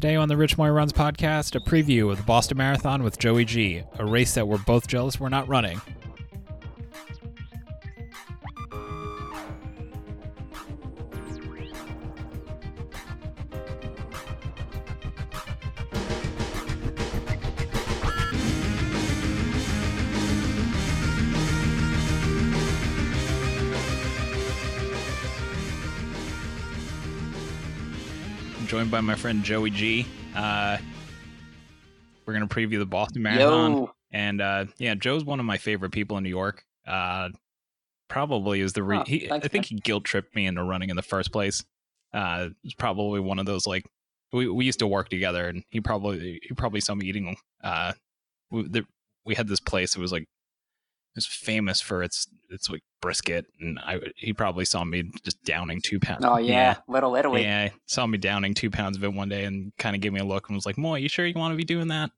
Today on the Rich Moy Runs podcast, a preview of the Boston Marathon with Joey G, a race that we're both jealous we're not running. Joined by my friend Joey G. Uh, we're gonna preview the Boston Marathon, Yo, and uh, yeah, Joe's one of my favorite people in New York. Uh, probably is the re- Oh, he, I think man. he guilt tripped me into running in the first place. Uh, it's probably one of those like we we used to work together, and he probably he probably saw me eating. Uh, we, the, we had this place. It was like was famous for its its like brisket, and I he probably saw me just downing two pounds. oh yeah, Little Italy. Yeah, saw me downing two pounds of it one day and kind of gave me a look and was like, "Moy, you sure you want to be doing that?"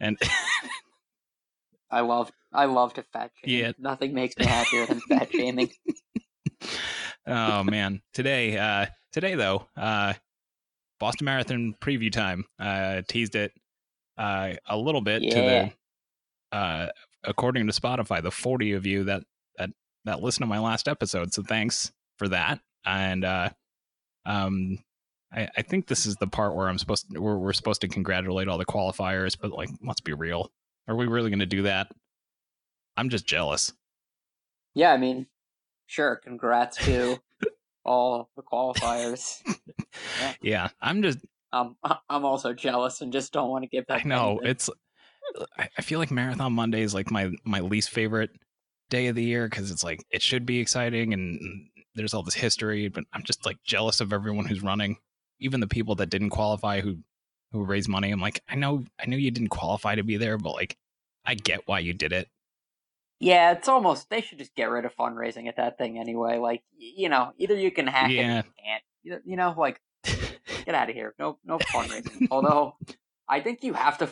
And I love I love to fat shame. Yeah. Nothing makes me happier than fat shaming. oh man, today, uh, today though, uh, Boston Marathon preview time. Uh, teased it uh, a little bit to the, uh, according to Spotify, the forty of you that that that listened to my last episode. So thanks for that. And uh, um, I, I think this is the part where I'm supposed to, where we're supposed to congratulate all the qualifiers, but like, let's be real. Are we really going to do that? I'm just jealous. Yeah, I mean, sure. Congrats to all the qualifiers. Yeah, I'm just Um, I'm I'm also jealous and just don't want to give that. I know it's. I feel like Marathon Monday is like my my least favorite day of the year because it's like it should be exciting and there's all this history, but I'm just like jealous of everyone who's running, even the people that didn't qualify who who raise money. I'm like, I know, I knew you didn't qualify to be there, but like, I get why you did it. Yeah, it's almost. They should just get rid of fundraising at that thing anyway. Like, you know, either you can hack it, or you can't. You- know, like get out of here. No, no fundraising. Although, I think you have to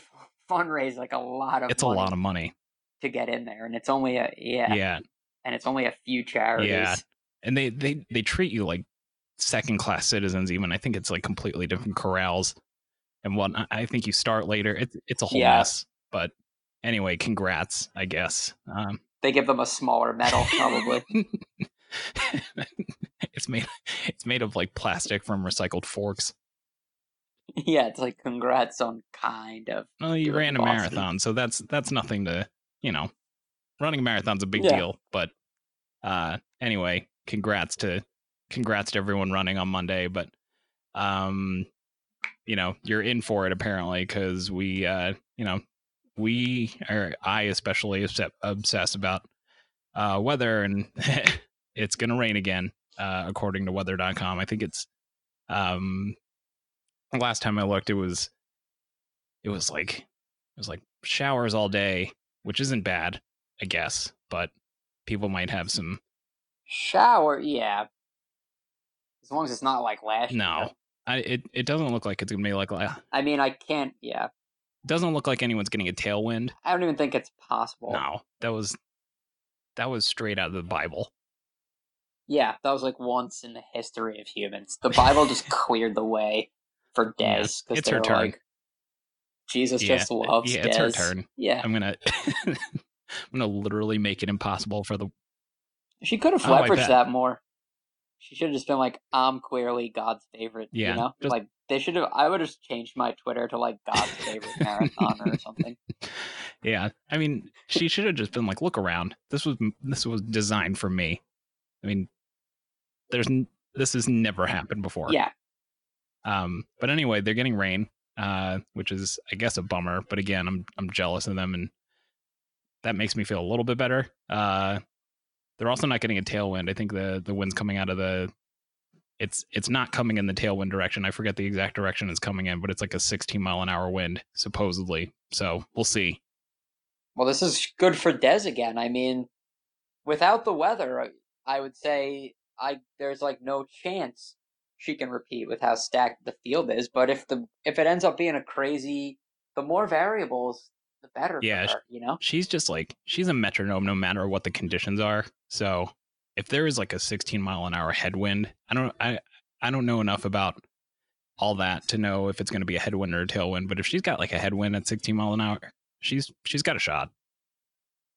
fundraise like a lot of. it's a lot of money. to get in there, and it's only a yeah, Yeah, and it's only a few charities. Yeah. and they they they treat you like second class citizens. Even I think it's like completely different corrals and whatnot. I think you start later. It's it's a whole Yeah. mess. But anyway, congrats, I guess. Um, They give them a smaller medal, probably. it's made it's made of like plastic from recycled forks. yeah, it's like congrats on kind of. Well, you ran a Boston. marathon, so that's that's nothing to you know. Running a marathon's a big Yeah. deal, but uh, anyway, congrats to congrats to everyone running on Monday. But um, you know, you're in for it apparently because we uh, you know, we or I especially obsess about uh weather and it's gonna rain again uh according to weather.com i think it's um last time i looked it was it was like it was like showers all day which isn't bad i guess but people might have some Shower, yeah. As long as it's not like last no year. I, it, it doesn't look like it's gonna be like it I mean, I can't. Yeah, doesn't look like anyone's getting a tailwind I don't even think it's possible. no that was that was straight out of the bible Yeah, that was like once in the history of humans. The Bible just cleared the way for Yeah, Des because it's her turn. like, Jesus Yeah, just loves yeah, it's her turn. Yeah, i'm gonna i'm gonna literally make it impossible for the she could have Oh, leveraged bet. that more. She should have just been like, "I'm clearly God's favorite." Yeah, you know, just- like they should have. I would have changed my Twitter to like God's favorite marathoner or something. Yeah, I mean, she should have just been like, "Look around. This was this was designed for me." I mean, there's this has never happened before. Yeah, Um, but anyway, they're getting rain, uh, which is, I guess, a bummer. But again, I'm I'm jealous of them, and that makes me feel a little bit better. Uh, they're also not getting a tailwind. I think the the wind's coming out of the. It's it's not coming in the tailwind direction. I forget the exact direction it's coming in, but it's like a 16 mile an hour wind supposedly. So we'll see. Well, this is good for Des again. I mean, without the weather, I- I would say I there's like no chance she can repeat with how stacked the field is. But if the if it ends up being a crazy, the more variables, the better Yeah, for her. You know? she's just like she's a metronome no matter what the conditions are. So if there is like a 16 mile an hour headwind, I don't I I don't know enough about all that to know if it's going to be a headwind or a tailwind. But if she's got like a headwind at 16 mile an hour, she's she's got a shot.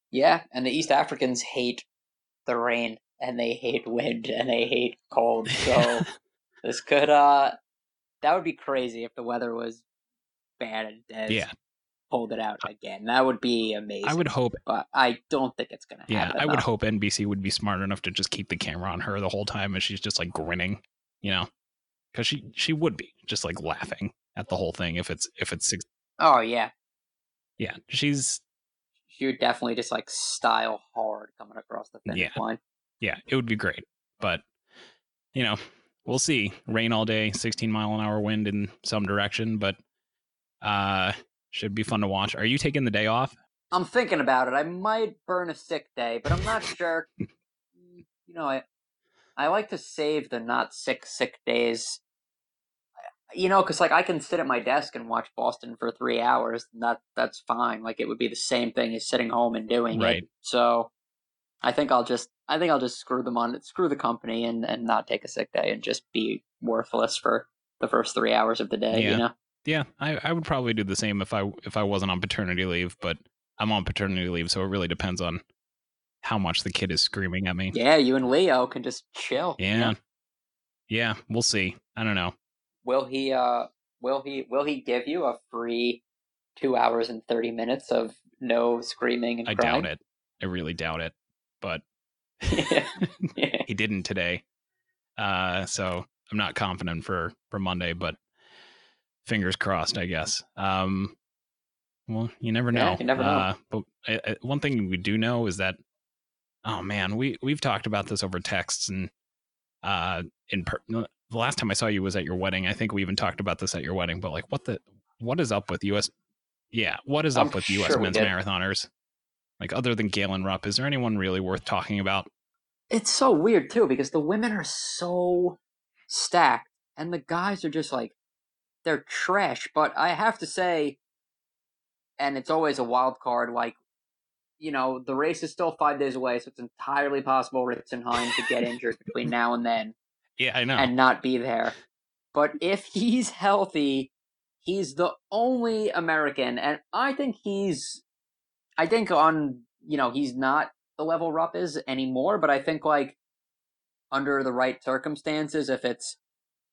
Yeah, and the East Africans hate the rain and they hate wind and they hate cold. So this could uh that would be crazy if the weather was bad and Des yeah, pulled it out again. That would be amazing. I would hope. but I don't think it's gonna Yeah, happen. I would though. hope NBC would be smart enough to just keep the camera on her the whole time, and she's just like grinning, you know, because she she would be just like laughing at the whole thing if it's if it's six. Oh yeah. Yeah, she's She would definitely just like style hard coming across the finish Yeah. line. yeah, it would be great, but you know, we'll see. Rain all day, 16 mile an hour wind in some direction, but uh, should be fun to watch. Are you taking the day off? I'm thinking about it. I might burn a sick day, but I'm not sure. You know, I I like to save the not sick sick days. You know, because like I can sit at my desk and watch Boston for three hours. And that that's fine. Like it would be the same thing as sitting home and doing Right. it. So I think I'll just I think I'll just screw them on screw the company and and not take a sick day and just be worthless for the first three hours of the day. Yeah. You know. Yeah, I, I would probably do the same if I if I wasn't on paternity leave, but I'm on paternity leave, so it really depends on how much the kid is screaming at me. Yeah, you and Leo can just chill. you Yeah. know? Yeah, we'll see. I don't know. Will he uh will he will he give you a free two hours and thirty minutes of no screaming and I crying? doubt it. I really doubt it. But yeah. yeah. he didn't today. Uh so I'm not confident for for Monday, but fingers crossed, I guess. Um well, you never know. Yeah, you never know. Uh, but uh, uh, one thing we do know is that oh man, we we've talked about this over texts and uh in per- the last time I saw you was at your wedding. I think we even talked about this at your wedding, but like what the what is up with US Yeah, what is I'm up with US sure we men's marathoners? Like other than Galen Rupp, is there anyone really worth talking about? It's so weird too because the women are so stacked and the guys are just like they're trash. But I have to say, and it's always a wild card. Like you know, the race is still five days away, so it's entirely possible Ritzenhein to get injured between now and then. Yeah, I know. and not be there. But if he's healthy, he's the only American, and I think he's, I think on you know he's not the level Rupp is anymore, but I think like under the right circumstances, if it's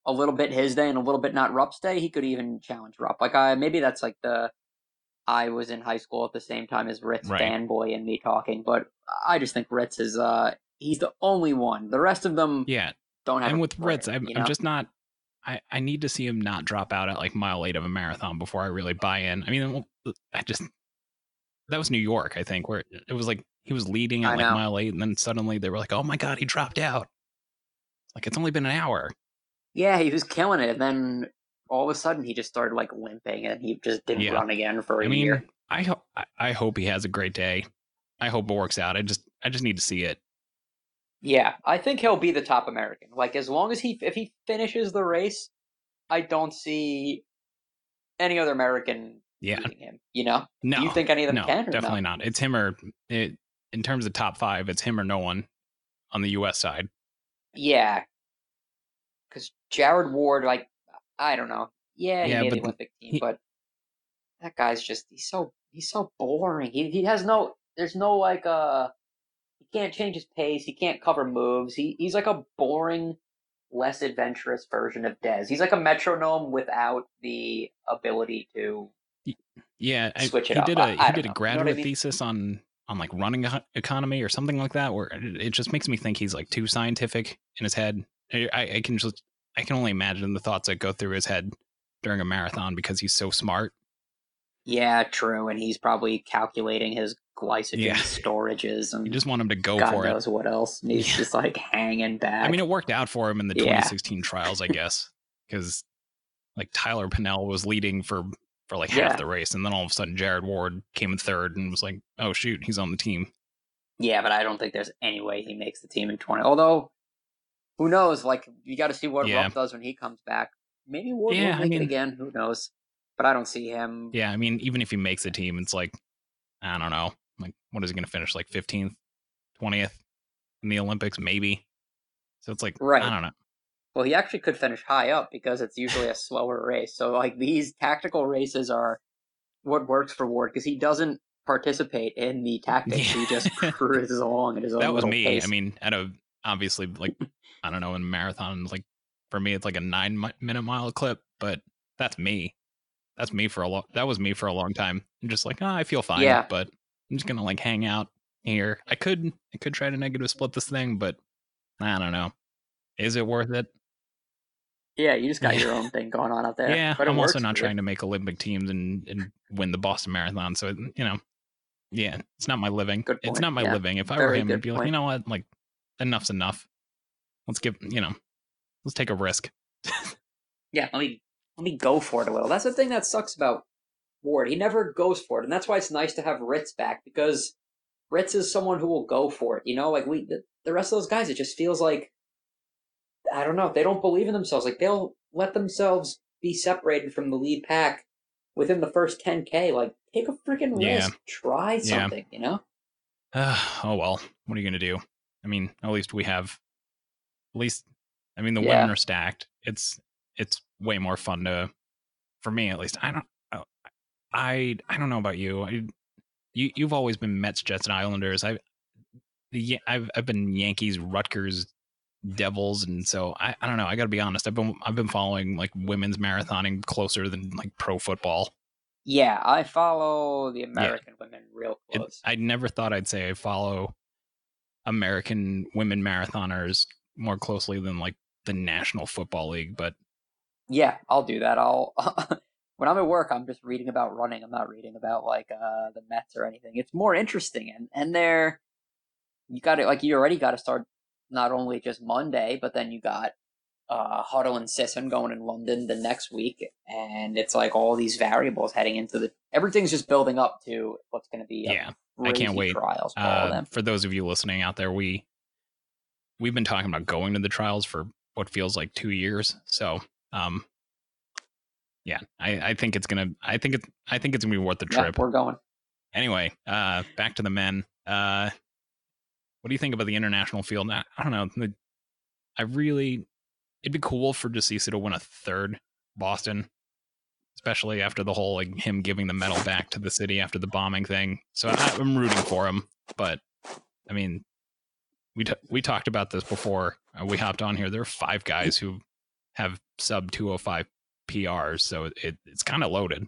a little bit his day and a little bit not Rupp's day, he could even challenge Rupp. Like I maybe that's like the I was in high school at the same time as Ritz Right. fanboy and me talking, but I just think Ritz is uh he's the only one. The rest of them yeah, don't have. and with Ritz, I'm, you I'm just not. I, I need to see him not drop out at like mile eight of a marathon before I really buy in. I mean, I just that was New York, I think, where it was like he was leading I at like know. mile eight, and then suddenly they were like, "Oh my god, he dropped out!" Like it's only been an hour. Yeah, he was killing it, and then all of a sudden he just started like limping, and he just didn't Yeah. run again for a I mean, year. I hope I, I hope he has a great day. I hope it works out. I just I just need to see it. Yeah, I think he'll be the top American. Like as long as he if he finishes the race, I don't see any other American Yeah, him. You know? no, Do you think any of them no, can? Or definitely no? not. It's him or it, in terms of top five. It's him or no one on the U.S. side. Yeah, because Jared Ward, like I don't know. Yeah, he Yeah, made the Olympic team, he- but that guy's just he's so he's so boring. He he has no there's no like uh he can't change his pace. He can't cover moves. He he's like a boring, less adventurous version of Des. He's like a metronome without the ability to. Yeah, I, Switch it he up. did I- a I he did a You know I graduate mean? thesis on on like running economy or something like that, where it, it just makes me think he's like too scientific in his head. I, I I can just I can only imagine the thoughts that go through his head during a marathon because he's so smart. Yeah, true, and he's probably calculating his glycogen Yeah. storages and You just want him to go God for it. knows what else. And he's Yeah. just like hanging back. I mean, it worked out for him in the Yeah. 2016 trials, I guess, because like Tyler Pennel was leading for for like half the race, and then all of a sudden Jared Ward came in third and was like, "Oh shoot, he's on the team." Yeah, but I don't think there's any way he makes the team in 20. Although, who knows? Like, you got to see what Yeah. Rupp does when he comes back. Maybe Ward Yeah, will I make mean- it again. Who knows? But I don't see him. Yeah, I mean, even if he makes the team, it's like I don't know, like what is he going to finish like 15th, 20th in the Olympics, maybe. So it's like Right. I don't know. Well, he actually could finish high up because it's usually a slower race. So like these tactical races are what works for Ward because he doesn't participate in the tactics. Yeah. He just cruises along at his own. That was me. Pace. I mean, at a obviously like I don't know in marathon like for me it's like a nine minute mile clip, but that's me. That's me for a long. That was me for a long time. I'm just like, oh, I feel fine, yeah. but I'm just gonna like hang out here. I could I could try to negative split this thing, but I don't know. Is it worth it? Yeah, you just got your own thing going on out there. Yeah, but I'm also not trying to make Olympic teams and, and win the Boston Marathon. So you know, yeah, it's not my living. It's not my yeah. living. If I Very were him, I'd be point. like, you know what, like enough's enough. Let's give you know, let's take a risk. yeah, let me let me go for it a little. That's the thing that sucks about Ward. He never goes for it, and that's why it's nice to have Ritz back because Ritz is someone who will go for it. You know, like we the, the rest of those guys, it just feels like I don't know. They don't believe in themselves. Like they'll let themselves be separated from the lead pack within the first 10k. Like take a freaking yeah. risk. Try something. Yeah. You know. Uh, oh well. What are you gonna do? I mean, at least we have. At least, I mean, the yeah. women are stacked. It's it's way more fun to, for me at least. I don't. Uh, I I don't know about you. I, you you've always been Mets, Jets, and Islanders. I the I've I've been Yankees, Rutgers, Devils, and so I, I don't know. I got to be honest. I've been I've been following like women's marathoning closer than like pro football. Yeah, I follow the American yeah. women real close. It, I never thought I'd say I follow American women marathoners more closely than like the National Football League, but yeah, I'll do that. I'll when I'm at work, I'm just reading about running. I'm not reading about like uh, the Mets or anything. It's more interesting, and and they're you got it like you already got to start not only just Monday, but then you got uh, Huddle and Sisson going in London the next week, and it's like all these variables heading into the everything's just building up to what's going to be yeah. I can't wait. Trials for, uh, for those of you listening out there, we we've been talking about going to the trials for what feels like two years. So, um, yeah, I, I think it's gonna. I think it's. I think it's gonna be worth the trip. Yeah, we're going. Anyway, uh, back to the men. Uh, what do you think about the international field? I, I don't know. I really, it'd be cool for Desisa to win a third Boston, especially after the whole like him giving the medal back to the city after the bombing thing. So I, am rooting for him, but I mean, we t- we talked about this before uh, we hopped on here. There are five guys who have sub 205 PRs, so it, it's kind of loaded.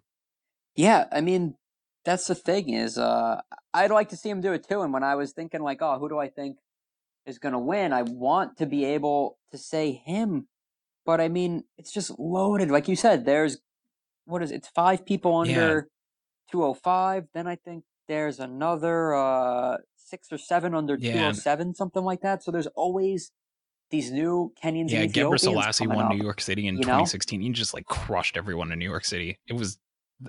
Yeah, I mean, that's the thing is, uh, I'd like to see him do it too. And when I was thinking like, oh, who do I think is going to win? I want to be able to say him, but I mean, it's just loaded. Like you said, there's what is it? It's five people under yeah. 205. Then I think there's another uh, six or seven under yeah. 207, something like that. So there's always these new Kenyans. Yeah, Ghebreslassie won New York City in 2016. Know? He just like crushed everyone in New York City. It was,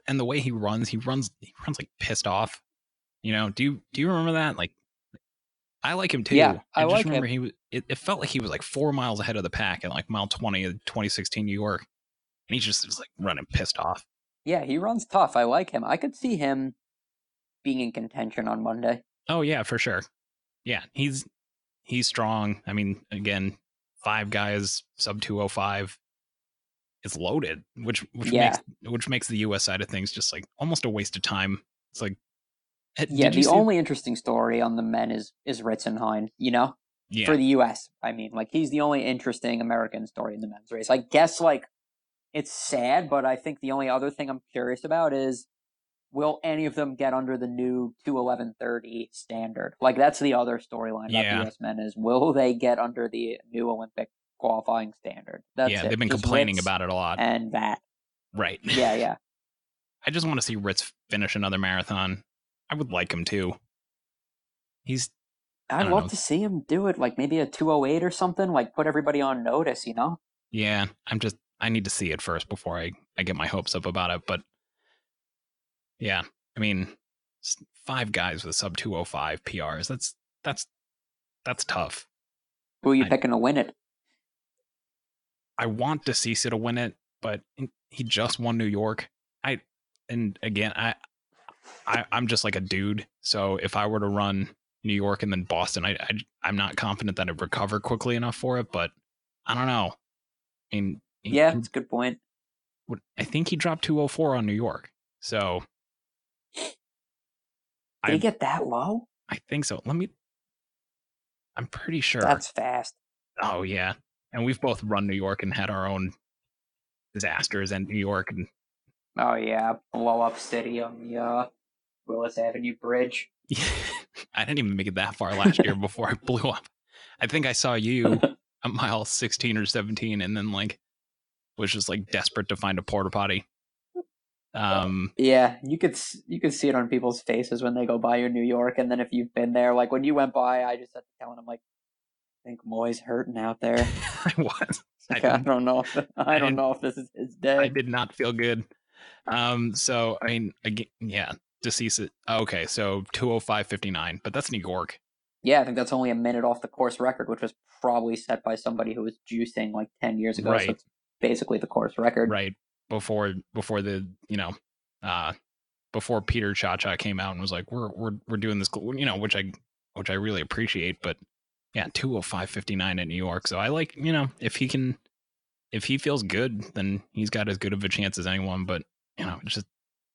and the way he runs, he runs, he runs like pissed off. You know, do you do you remember that? Like, I like him too. Yeah, I, I just like remember him. he was. It, it, felt like he was like four miles ahead of the pack at like mile twenty of 2016 New York, and he just was like running pissed off. Yeah, he runs tough. I like him. I could see him being in contention on Monday. Oh yeah, for sure. Yeah, he's he's strong. I mean, again, five guys sub 205 is loaded, which which yeah. makes which makes the US side of things just like almost a waste of time. It's like eh, yeah, the see... only interesting story on the men is is Ritzenhein, you know? Yeah. For the US. I mean, like he's the only interesting American story in the men's race. I guess like it's sad, but I think the only other thing I'm curious about is will any of them get under the new 211.30 standard? Like that's the other storyline yeah. about the US men is will they get under the new Olympic qualifying standard? That's yeah, it. they've been just complaining about it a lot. And that. Right. Yeah, yeah. I just want to see Ritz finish another marathon. I would like him to. He's. I'd love know. to see him do it, like maybe a 208 or something, like put everybody on notice, you know? Yeah, I'm just. I need to see it first before I, I get my hopes up about it. But yeah, I mean, five guys with sub 205 PRs. That's that's that's tough. Who are you I, picking to win it? I want Desisa to win it, but he just won New York. I and again, I I, am just like a dude. So if I were to run New York and then Boston, I, I I'm not confident that I'd recover quickly enough for it. But I don't know. I mean, Yeah, that's a good point. I think he dropped 204 on New York. So Did I- he get that low? I think so. Let me. I'm pretty sure. That's fast. Oh yeah, and we've both run New York and had our own disasters in New York, and Oh yeah, blow up city on the uh, Willis Avenue Bridge. I didn't even make it that far last year before I blew up. I think I saw you a mile 16 or 17, and then like was just like desperate to find a porta potty. Um, Yeah, you could you could see it on people's faces when they go by your New York, and then if you've been there, like when you went by, I just had to tell him, I'm like, I think Moy's hurting out there. I was. I I, don't know. If, I don't didn't- know if this is his day. I did not feel good. Um, so I mean, again, yeah, Desisa. Okay, so 205.59, but that's New York. Yeah, I think that's only a minute off the course record, which was probably set by somebody who was juicing like ten years ago. Right. So it's basically the course record. right before before the you know uh before Peter Ciaccia came out and was like we're we're we're doing this you know which I which I really appreciate but yeah 205.59 at New York so I like you know if he can if he feels good then he's got as good of a chance as anyone but you know just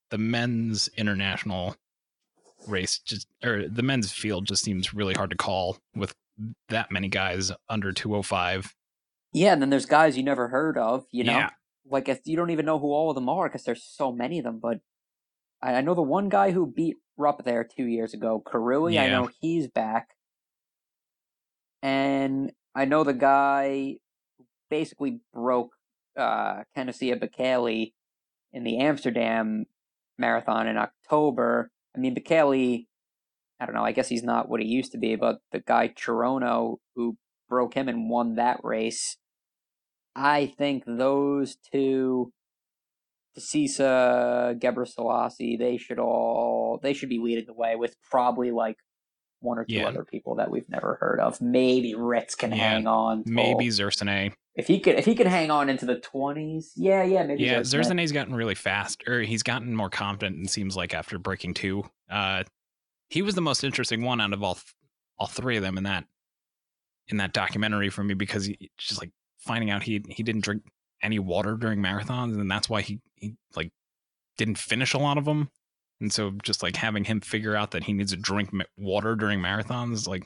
the men's international race just or the men's field just seems really hard to call with that many guys under 205 Yeah, and then there's guys you never heard of. You know, Yeah. like if you don't even know who all of them are because there's so many of them. But I, I know the one guy who beat Rupp there two years ago, Kirui. I know he's back, and I know the guy basically broke uh, Kenenisa Bekele in the Amsterdam marathon in October. I mean, Bekele, I don't know. I guess he's not what he used to be, but the guy Cherono who broke him and won that race. I think those two, Desisa, Ghebreslassie, they should all they should be leading the way with probably like one or two Yeah. other people that we've never heard of. Maybe Ritz can Yeah, hang on. till- maybe Zersenay if he could if he could hang on into the twenties. Yeah, yeah, maybe. Yeah, Zersenay. Zersenay's gotten really fast, or he's gotten more confident. and seems like after breaking two, uh, he was the most interesting one out of all th- all three of them in that in that documentary for me because he just like finding out he he didn't drink any water during marathons, and that's why he he like didn't finish a lot of them. And so just like having him figure out that he needs to drink water during marathons, like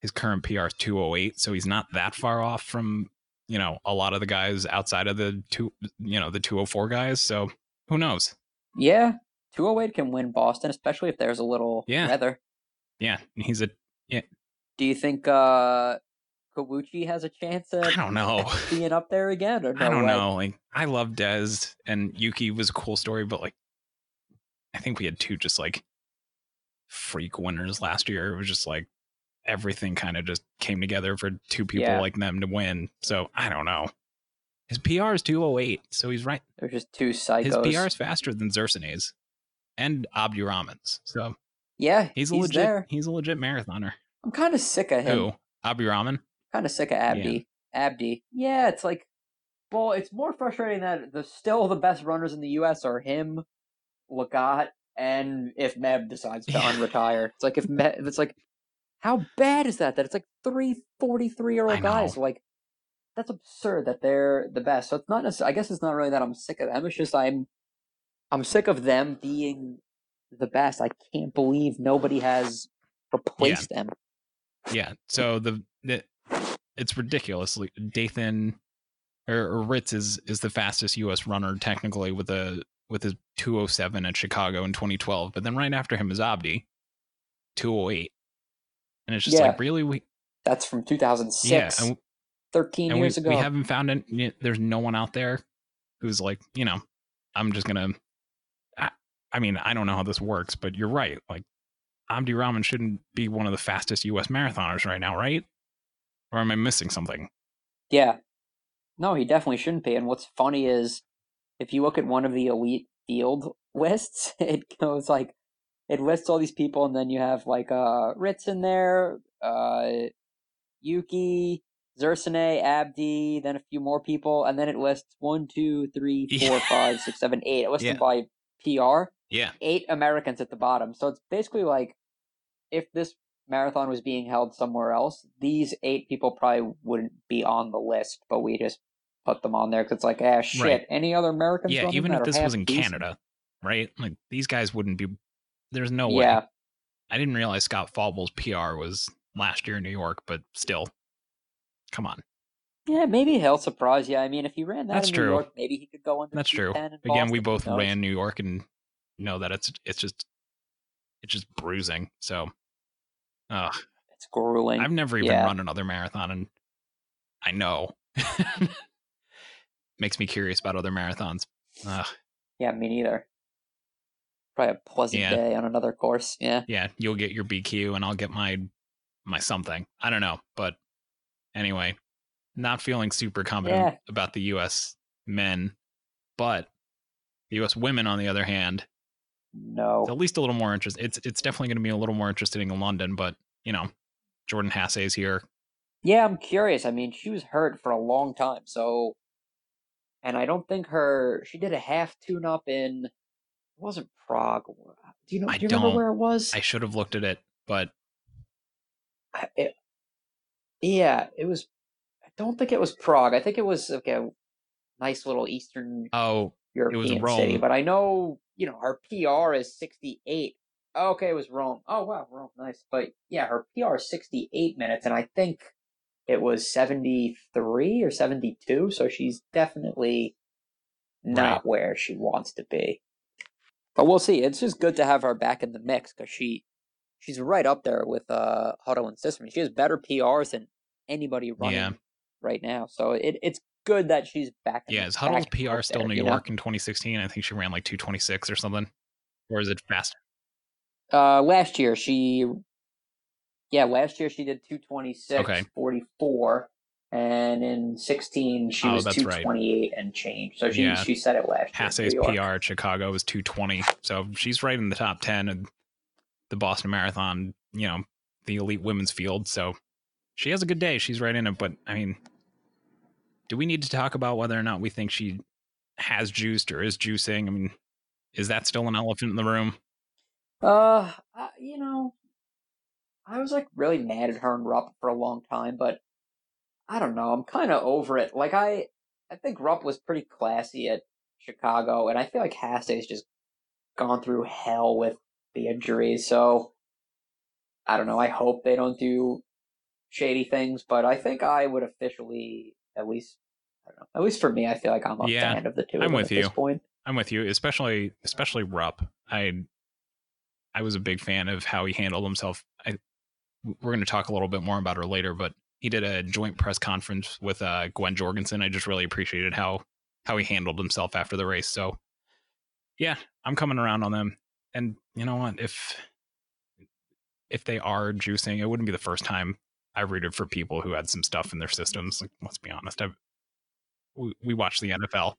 his current PR is 208, so he's not that far off from you know a lot of the guys outside of the two you know the 204 guys so who knows Yeah, two oh eight can win Boston, especially if there's a little Yeah. weather. yeah he's a yeah. Do you think uh Kawauchi has a chance i don't know being up there again? Or no i don't way? know like i love Des and yuki was a cool story but like i think we had two just like freak winners last year it was just like everything kind of just came together for two people Yeah. like them to win so i don't know his pr is 208 so he's right They're just two psychos. his pr is faster than Zersenay's and Abdirahman's. So yeah, he's a he's legit there. he's a legit marathoner. I'm kind of sick of him. Who? Abdirahman? Kind of sick of Abdi. Abdi. Yeah, it's like, well, it's more frustrating that the still the best runners in the U.S. are him, Lagat, and if Meb decides to Yeah. unretire. It's like if Meb, it's like, how bad is that? That it's like three 43 year old guys. Like, that's absurd that they're the best. So it's not necessarily. I guess it's not really that I'm sick of them. It's just I'm, I'm sick of them being the best. I can't believe nobody has replaced them. Yeah. So the, the it's ridiculously Dathan or, or Ritz is is the fastest US runner technically with a with his 207 at Chicago in 2012. But then right after him is Abdi, 208. And it's just Yeah. like really we That's from 2006. yeah, and 13 and years we, ago. we haven't found it. There's no one out there who's like, you know, I'm just gonna. I, I mean, I don't know how this works, but you're right. Like, Abdirahman shouldn't be one of the fastest U.S. marathoners right now, right? Or am I missing something? Yeah. No, he definitely shouldn't be. And what's funny is if you look at one of the elite field lists, it goes like it lists all these people and then you have like uh Ritz in there, uh Yuki, Zersenay, Abdi, then a few more people, and then it lists one, two, three, four, Yeah. five, six, seven, eight. It lists Yeah. them by PR. Yeah, Eight Americans at the bottom. So it's basically like if this marathon was being held somewhere else, these eight people probably wouldn't be on the list, but we just put them on there because it's like, ah, shit. Right. Any other Americans? Yeah, even if this was in decent? Canada, right? Like these guys wouldn't be. There's no way. Yeah, I didn't realize Scott Fauble's PR was last year in New York, but still, come on. yeah, maybe he'll surprise you. I mean, if he ran that That's in true. New York, maybe he could go into That's true. Again, we Boston, both ran New York and know that it's it's just it's just bruising. So, uh, It's grueling. I've never even Yeah. run another marathon, and I know makes me curious about other marathons. Uh, Yeah, me neither. Probably a pleasant Yeah. day on another course. Yeah. yeah, you'll get your BQ, and I'll get my my something. I don't know, but anyway, not feeling super confident Yeah. about the U.S. men, but the U.S. women, on the other hand, No. at least a little more interested. It's it's definitely going to be a little more interesting in London, but you know, Jordan Hasay's here. Yeah, I'm curious. I mean, she was hurt for a long time, so and I don't think her she did a half tune up in it wasn't Prague. Uh, do you know I do you remember where it was? I should have looked at it, but I- it- yeah, it was I don't think it was Prague. I think it was like a nice little Eastern oh, European Rome. city, but I know, you know, her PR is 68. Okay, it was Rome. Oh, wow, Rome, nice. But yeah, her PR is 68 minutes, and I think it was 73 or 72, so she's definitely not Right. where she wants to be. But we'll see. It's just good to have her back in the mix because she she's right up there with uh Huddle and Sisson. She has better PRs than anybody running Yeah. right now. So it, it's good that she's back. yeah, is Huddle's PR still there, New you know? York in 2016? I think she ran like 226 or something, or is it faster? Uh, last year she, yeah, last year she did two twenty six Okay. forty four, and in sixteen she Oh, was 228 right. and change. So she Yeah. she said it last year. New York. PR Chicago was 220, so she's right in the top 10 of the Boston Marathon. You know, the elite women's field. So she has a good day. She's right in it. But I mean, do we need to talk about whether or not we think she has juiced or is juicing? I mean, is that still an elephant in the room? Uh, you know, I was like really mad at her and Rupp for a long time, but I don't know. I'm kind of over it. Like I, I think Rupp was pretty classy at Chicago, and I feel like Hasay's just gone through hell with the injuries. So I don't know. I hope they don't do shady things, but I think I would officially at least. I don't know. At least for me, I feel like I'm a Yeah, fan of the two. I'm with at you. This point. I'm with you, especially especially Rupp. I I was a big fan of how he handled himself. I we're going to talk a little bit more about her later, but he did a joint press conference with uh, Gwen Jorgensen. I just really appreciated how how he handled himself after the race. So yeah, I'm coming around on them. And you know what? If if they are juicing, it wouldn't be the first time I rooted for people who had some stuff in their systems. Like, let's be honest, I've, we we watch the NFL.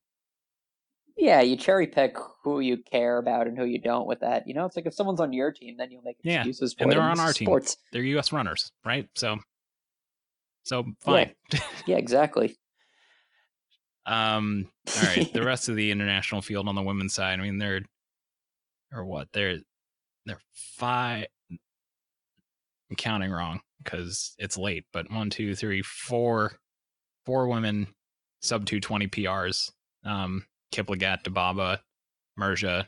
Yeah, you cherry pick who you care about and who you don't with that. You know, it's like if someone's on your team, then you'll make Yeah, excuses for and they're on our is team. Sports. they're U.S. runners, right? So, so fine. Yeah, exactly. um, all right. The rest of the international field on the women's side, I mean, they're or what? They're they're five. I'm counting wrong because it's late, but one, two, three, four, four women sub two twenty PRs. Um, Kiplagat, Dibaba, Mergia.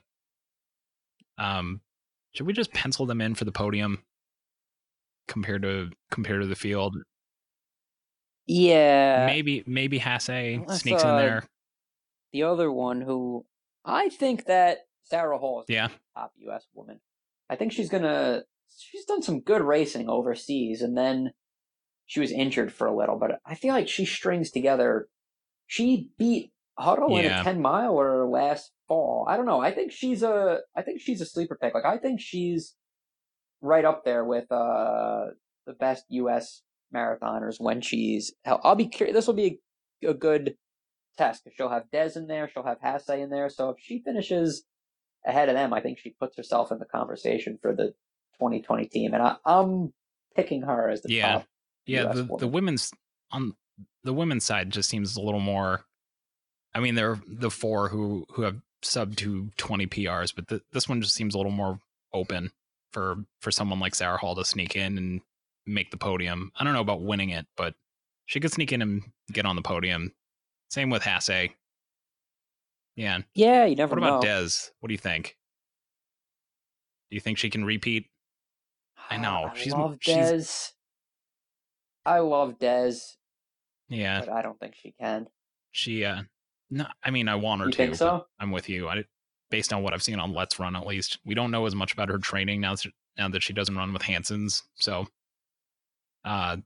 Um, should we just pencil them in for the podium compared to compared to the field? Yeah. maybe maybe Hasay unless, sneaks in uh, there. The other one who I think that Sarah Hall is Yeah, top US woman. I think she's gonna she's done some good racing overseas and then she was injured for a little, but I feel like she strings together she beat Huddle in Yeah. a ten miler last fall. I don't know. I think she's a I think she's a sleeper pick. Like I think she's right up there with uh the best US marathoners when she's hell. I'll be curious this will be a, a good test because she'll have Des in there, she'll have Hasay in there. So if she finishes ahead of them, I think she puts herself in the conversation for the 2020 team, and I, I'm picking her as the Yeah. top. yeah. US The the women's on the women's side just seems a little more. I mean, there are the four who who have sub to twenty PRs, but th- this one just seems a little more open for for someone like Sarah Hall to sneak in and make the podium. I don't know about winning it, but she could sneak in and get on the podium. Same with Hasay. Yeah. Yeah, you never know. What about know. Des? What do you think? Do you think she can repeat? I know, I she's- love she's- Des. I love Des, Yeah, but I don't think she can. she. uh No, I mean, I want her You to. think so? I'm with you. I, based on what I've seen on Let's Run, at least we don't know as much about her training now. that- Now that she doesn't run with Hanson's, so uh,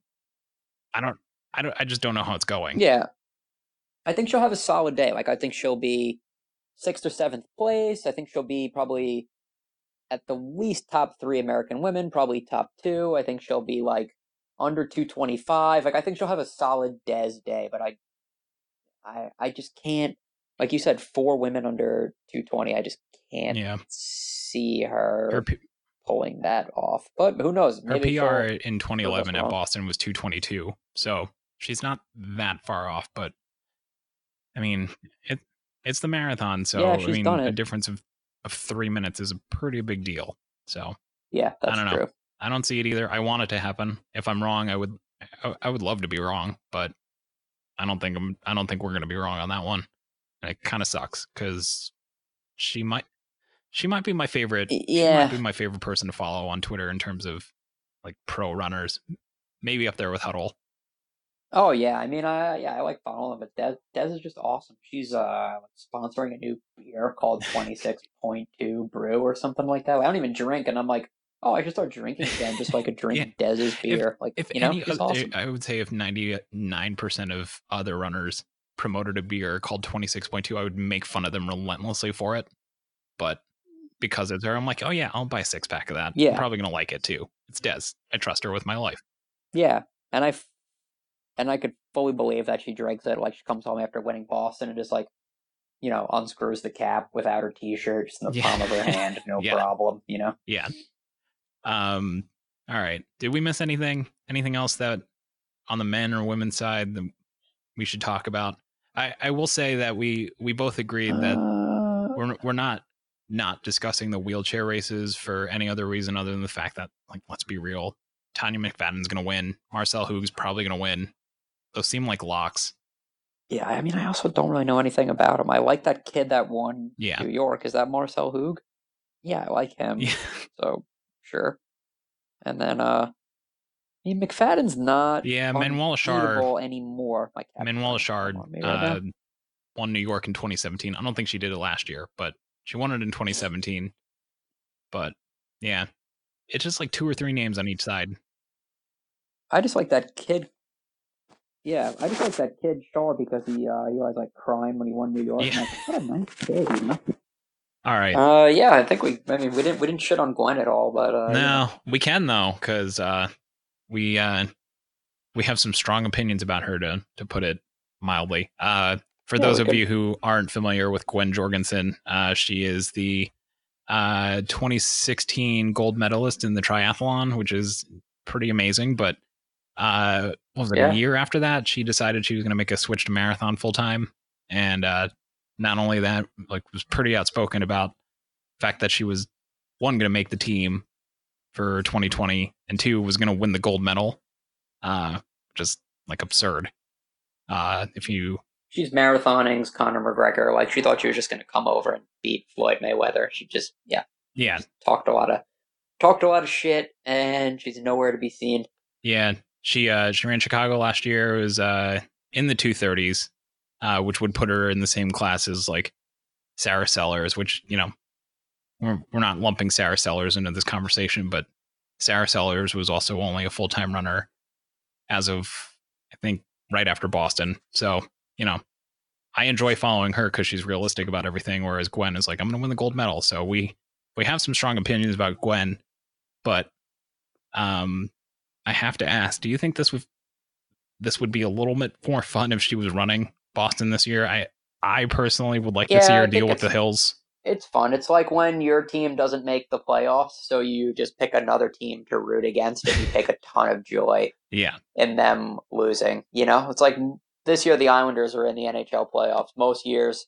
I don't. I don't. I just don't know how it's going. Yeah. I think she'll have a solid day. Like I think she'll be sixth or seventh place. I think she'll be probably at the least top three American women, probably top two. I think she'll be like under two twenty five. Like I think she'll have a solid Des day, but I I I just can't like you said, four women under two twenty. I just can't Yeah. see her, Her P- pulling that off. But who knows? her PR in 2011 at. Boston was 222, so she's not that far off. But I mean, it it's the marathon, so Yeah, I mean, a difference of of three minutes is a pretty big deal. So Yeah, that's don't know. true. I don't see it either. I want it to happen. If I'm wrong, I would I, I would love to be wrong, but I don't think I'm I don't think we're gonna be wrong on that one. And it kind of sucks because she might she might be my favorite. Yeah. might be my favorite person to follow on Twitter in terms of like pro runners. Maybe up there with Huddle. Oh yeah, I mean, I yeah, I like following, but Des Des is just awesome. She's uh sponsoring a new beer called Twenty Six Point Two Brew or something like that. I don't even drink, and I'm like, oh, I should start drinking again, just so I could drink Des's beer. like, If you know, any, awesome. I would say if 99% of other runners promoted a beer called 26.2, I would make fun of them relentlessly for it. But because it's her, I'm like, oh yeah, I'll buy a six pack of that. Yeah. I'm probably gonna like it too. It's Des. I trust her with my life. Yeah, and I f- and I could fully believe that she drinks it. Like she comes home after winning Boston and just like, you know, unscrews the cap without her T-shirt, just in the Yeah. palm of her hand, no Yeah. problem. You know. Yeah. Um. All right. Did we miss anything? Anything else that on the men or women's side that we should talk about? I I will say that we we both agreed that Uh, we're we're not not discussing the wheelchair races for any other reason other than the fact that like let's be real, Tanya McFadden's gonna win. Marcel Hug's probably gonna win. Those seem like locks. Yeah, I mean, I also don't really know anything about him. I like that kid that won Yeah. New York. Is that Marcel Hug? Yeah, I like him. Yeah. So sure. And then, uh, I mean, McFadden's not Yeah, Manuel unbeatable anymore. Captain Manuel doesn't Achard come on me right now. uh, won New York in 2017. I don't think she did it last year, but she won it in 2017. But yeah, it's just like two or three names on each side. I just like that kid. Yeah, I just like that kid Shaw because he uh he was like crying when he won New York. Yeah. And I was like, what a nice kid. All right. Uh, yeah, I think we. I mean, we didn't we didn't shit on Gwen at all, but uh, no, we can though, because uh, we uh, we have some strong opinions about her to to put it mildly. Uh, for Yeah, those of you who aren't familiar with Gwen Jorgensen, uh, she is the uh, 2016 gold medalist in the triathlon, which is pretty amazing. But uh, what was it Yeah. a year after that? She decided she was going to make a switch to marathon full time, and uh, not only that, like was pretty outspoken about the fact that she was one going to make the team for 2020, and two was going to win the gold medal. Uh, just like absurd. Uh, if you she's marathoning's Conor McGregor. Like she thought she was just going to come over and beat Floyd Mayweather. She just yeah yeah talked a lot of talked a lot of shit, and she's nowhere to be seen. Yeah, she uh she ran Chicago last year. It was uh in the two thirties, uh, which would put her in the same class as like Sarah Sellers, which you know we're we're not lumping Sarah Sellers into this conversation, but Sarah Sellers was also only a full time runner as of I think right after Boston. So you know. I enjoy following her because she's realistic about everything, whereas Gwen is like, "I'm going to win the gold medal." So we we have some strong opinions about Gwen, but um, I have to ask: Do you think this would this would be a little bit more fun if she was running Boston this year? I I personally would like to see her deal with the hills. It's fun. It's like when your team doesn't make the playoffs, so you just pick another team to root against, and you take a ton of joy Yeah, in them losing. You know, it's like this year the Islanders are in the NHL playoffs. Most years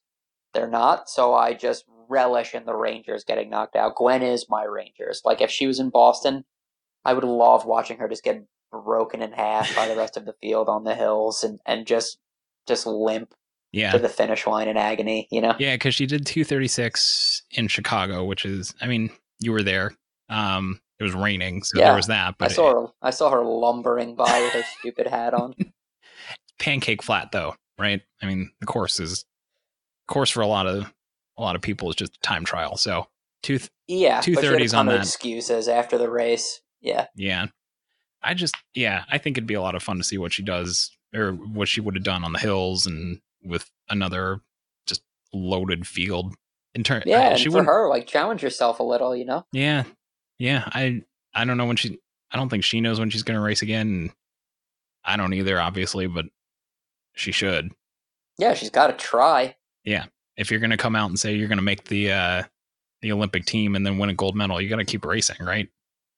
they're not, so I just relish in the Rangers getting knocked out. Gwen is my Rangers. Like if she was in Boston, I would love watching her just get broken in half by the rest of the field on the hills and and just just limp Yeah. to the finish line in agony. You know? Yeah, because she did 236 in Chicago, which is, I mean, you were there. Um, it was raining, so Yeah, there was that. But I saw her. I saw her lumbering by with her stupid hat on. pancake flat, though, right? I mean, the course is course for a lot of a lot of people is just time trial. So two, Yeah, but she 230s on that. excuses after the race. Yeah, yeah. I just, yeah, I think it'd be a lot of fun to see what she does or what she would have done on the hills and with another just loaded field. In turn, yeah. she for her, like challenge yourself a little. You know? Yeah, yeah. I I don't know when she. I don't think she knows when she's going to race again. And I don't either, obviously, but she should. Yeah, she's got to try. Yeah, if you're going to come out and say you're going to make the uh, the Olympic team and then win a gold medal, you got to keep racing, right?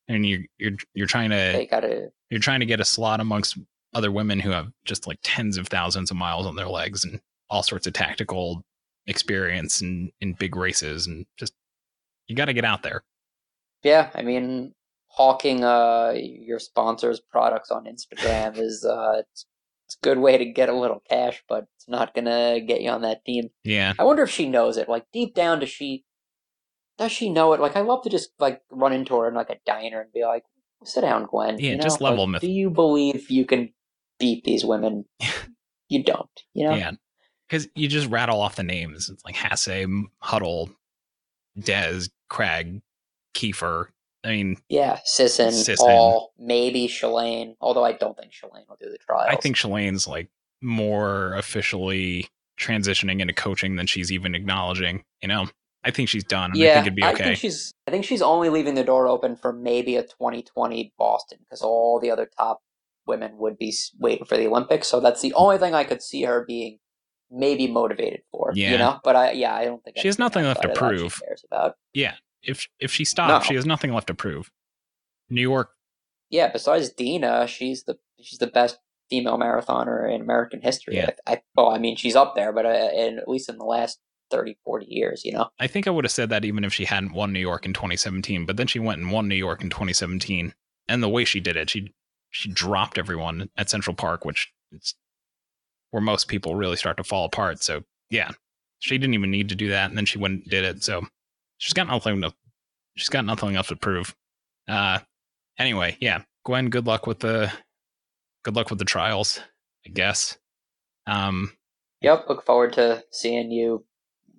And you're you're you're trying to got to. you're trying to get a slot amongst other women who have just like tens of thousands of miles on their legs and all sorts of tactical experience and in big races and just you got to get out there. Yeah, I mean, hawking uh your sponsors' products on Instagram is uh it's, it's a good way to get a little cash, but it's not gonna get you on that team. Yeah, I wonder if she knows it. Like deep down, does she? Does she know it? Like I love to just like run into her in like a diner and be like, "Sit down, Gwen." Yeah, you know? just level Like, myth- Do you believe you can beat these women? you don't. You know? Yeah, because you just rattle off the names. It's like Hasay, Huddle, Des, Cragg, Kieffer. I mean, Yeah, Sisson, Sisson. Paul, maybe Shalane. Although I don't think Shalane will do the trials. I think Shalane's like more officially transitioning into coaching than she's even acknowledging. You know, I think she's done. And I yeah, think it'd be okay. think she's. I think she's only leaving the door open for maybe a 2020 Boston because all the other top women would be waiting for the Olympics. So that's the only thing I could see her being maybe motivated for. Yeah. you know. But I, yeah, I don't think She has nothing left to prove. cares about. Yeah, if if she stops, No. she has nothing left to prove. New York, Yeah, besides Deena, she's the she's the best female marathoner in American history. Yeah. I, I well, I mean, she's up there, but uh, in, at least in the last 30, 40 years, you know. I think I would have said that even if she hadn't won New York in 2017. But then she went and won New York in 2017, and the way she did it, she she dropped everyone at Central Park, which is where most people really start to fall apart. So yeah, she didn't even need to do that, and then she went and did it. So she's got nothing to she's got nothing else to prove. Uh, anyway, yeah, Gwen, good luck with the good luck with the trials, I guess. Um, Yep, look forward to seeing you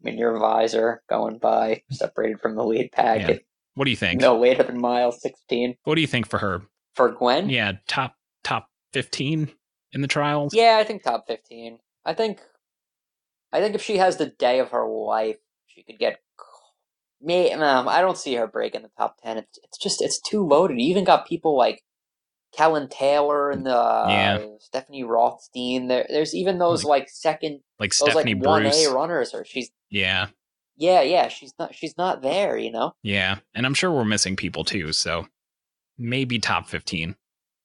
in your visor going by, separated from the lead pack Yeah. what do you think? no later than mile 16. What do you think for her? For Gwen? Yeah, top top 15 in the trials. Yeah, I think top 15. I think I think if she has the day of her life, she could get me um, I don't see her breaking the top 10. It's, it's just it's too loaded. You even got people like Kellyn Taylor and the Yeah. Stephanie Rothstein. There, there's even those like, second, like those Stephanie like 1A runners, or she's Yeah, yeah, yeah. She's not she's not there. You know. yeah, and I'm sure we're missing people too. So maybe top 15,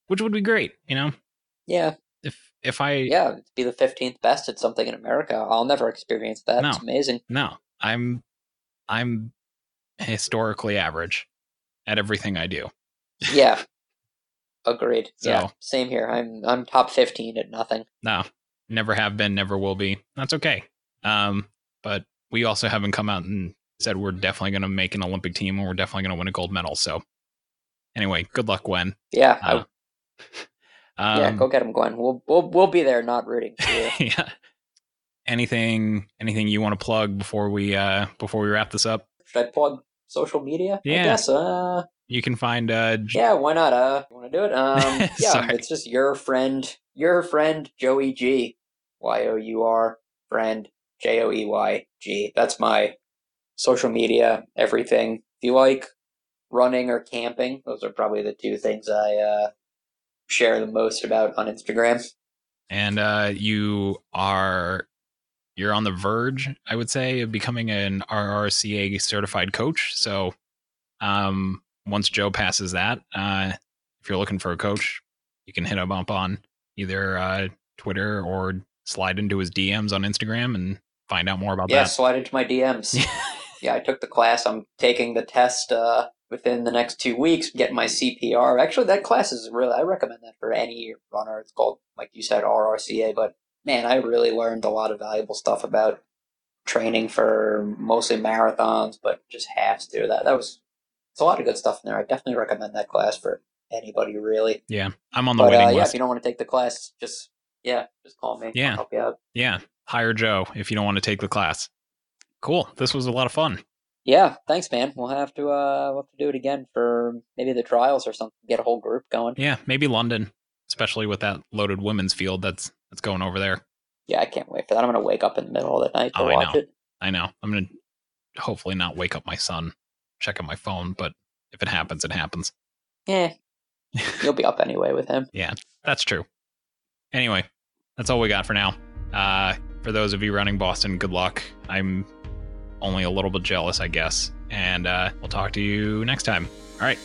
which would be great. You know, Yeah, if if I yeah. Be the fifteenth best at something in America, I'll never experience that. It's No. amazing. no, I'm I'm historically average at everything I do. Yeah. Agreed. yeah. Same here. I'm I'm top fifteen at nothing. No, never have been, never will be. That's okay. Um, but we also haven't come out and said we're definitely going to make an Olympic team and we're definitely going to win a gold medal. So anyway, good luck, Gwen. Yeah. Uh, Um, yeah. Go get him, Gwen. We'll we'll we'll be there, not rooting for you. yeah. Anything anything you want to plug before we uh before we wrap this up? Should I plug social media? Yeah. I guess. Uh. You can find uh J- Yeah. Why not? Uh. You want to do it? Um. Yeah. It's just your friend, your friend Joey G. Y o u r friend J o e y g. That's my social media. Everything. If you like running or camping, those are probably the two things I uh share the most about on Instagram. and uh you are you're on the verge, I would say, of becoming an RRCA certified coach. So um once Joe passes that, uh if you're looking for a coach, you can hit him up on either uh Twitter or slide into his DMs on Instagram and find out more about Yeah, that. Yeah, slide into my DMs. yeah, I took the class. I'm taking the test uh, within the next two weeks, get my CPR. Actually, that class is really, I recommend that for any runner. It's called, like you said, RRCA. But man, I really learned a lot of valuable stuff about training for mostly marathons, but just halves too. That that was it's a lot of good stuff in there. I definitely recommend that class for anybody really. Yeah, I'm on the But waiting uh, yeah, list. if you don't want to take the class, just yeah, just call me. I'll Yeah. help you out. Yeah, hire Joe if you don't want to take the class. Cool. This was a lot of fun. Yeah, thanks, man. We'll have to uh, we'll have to do it again for maybe the trials or something. Get a whole group going. Yeah, maybe London, especially with that loaded women's field that's that's going over there. Yeah, I can't wait for that. I'm gonna wake up in the middle of the night to Oh, I watch know. it. I know. I'm gonna hopefully not wake up my son checking my phone, but if it happens, it happens. Yeah, you'll be up anyway with him. Yeah, that's true. Anyway, that's all we got for now. Uh, for those of you running Boston, good luck. I'm only a little bit jealous, I guess. And uh, we'll talk to you next time. All right.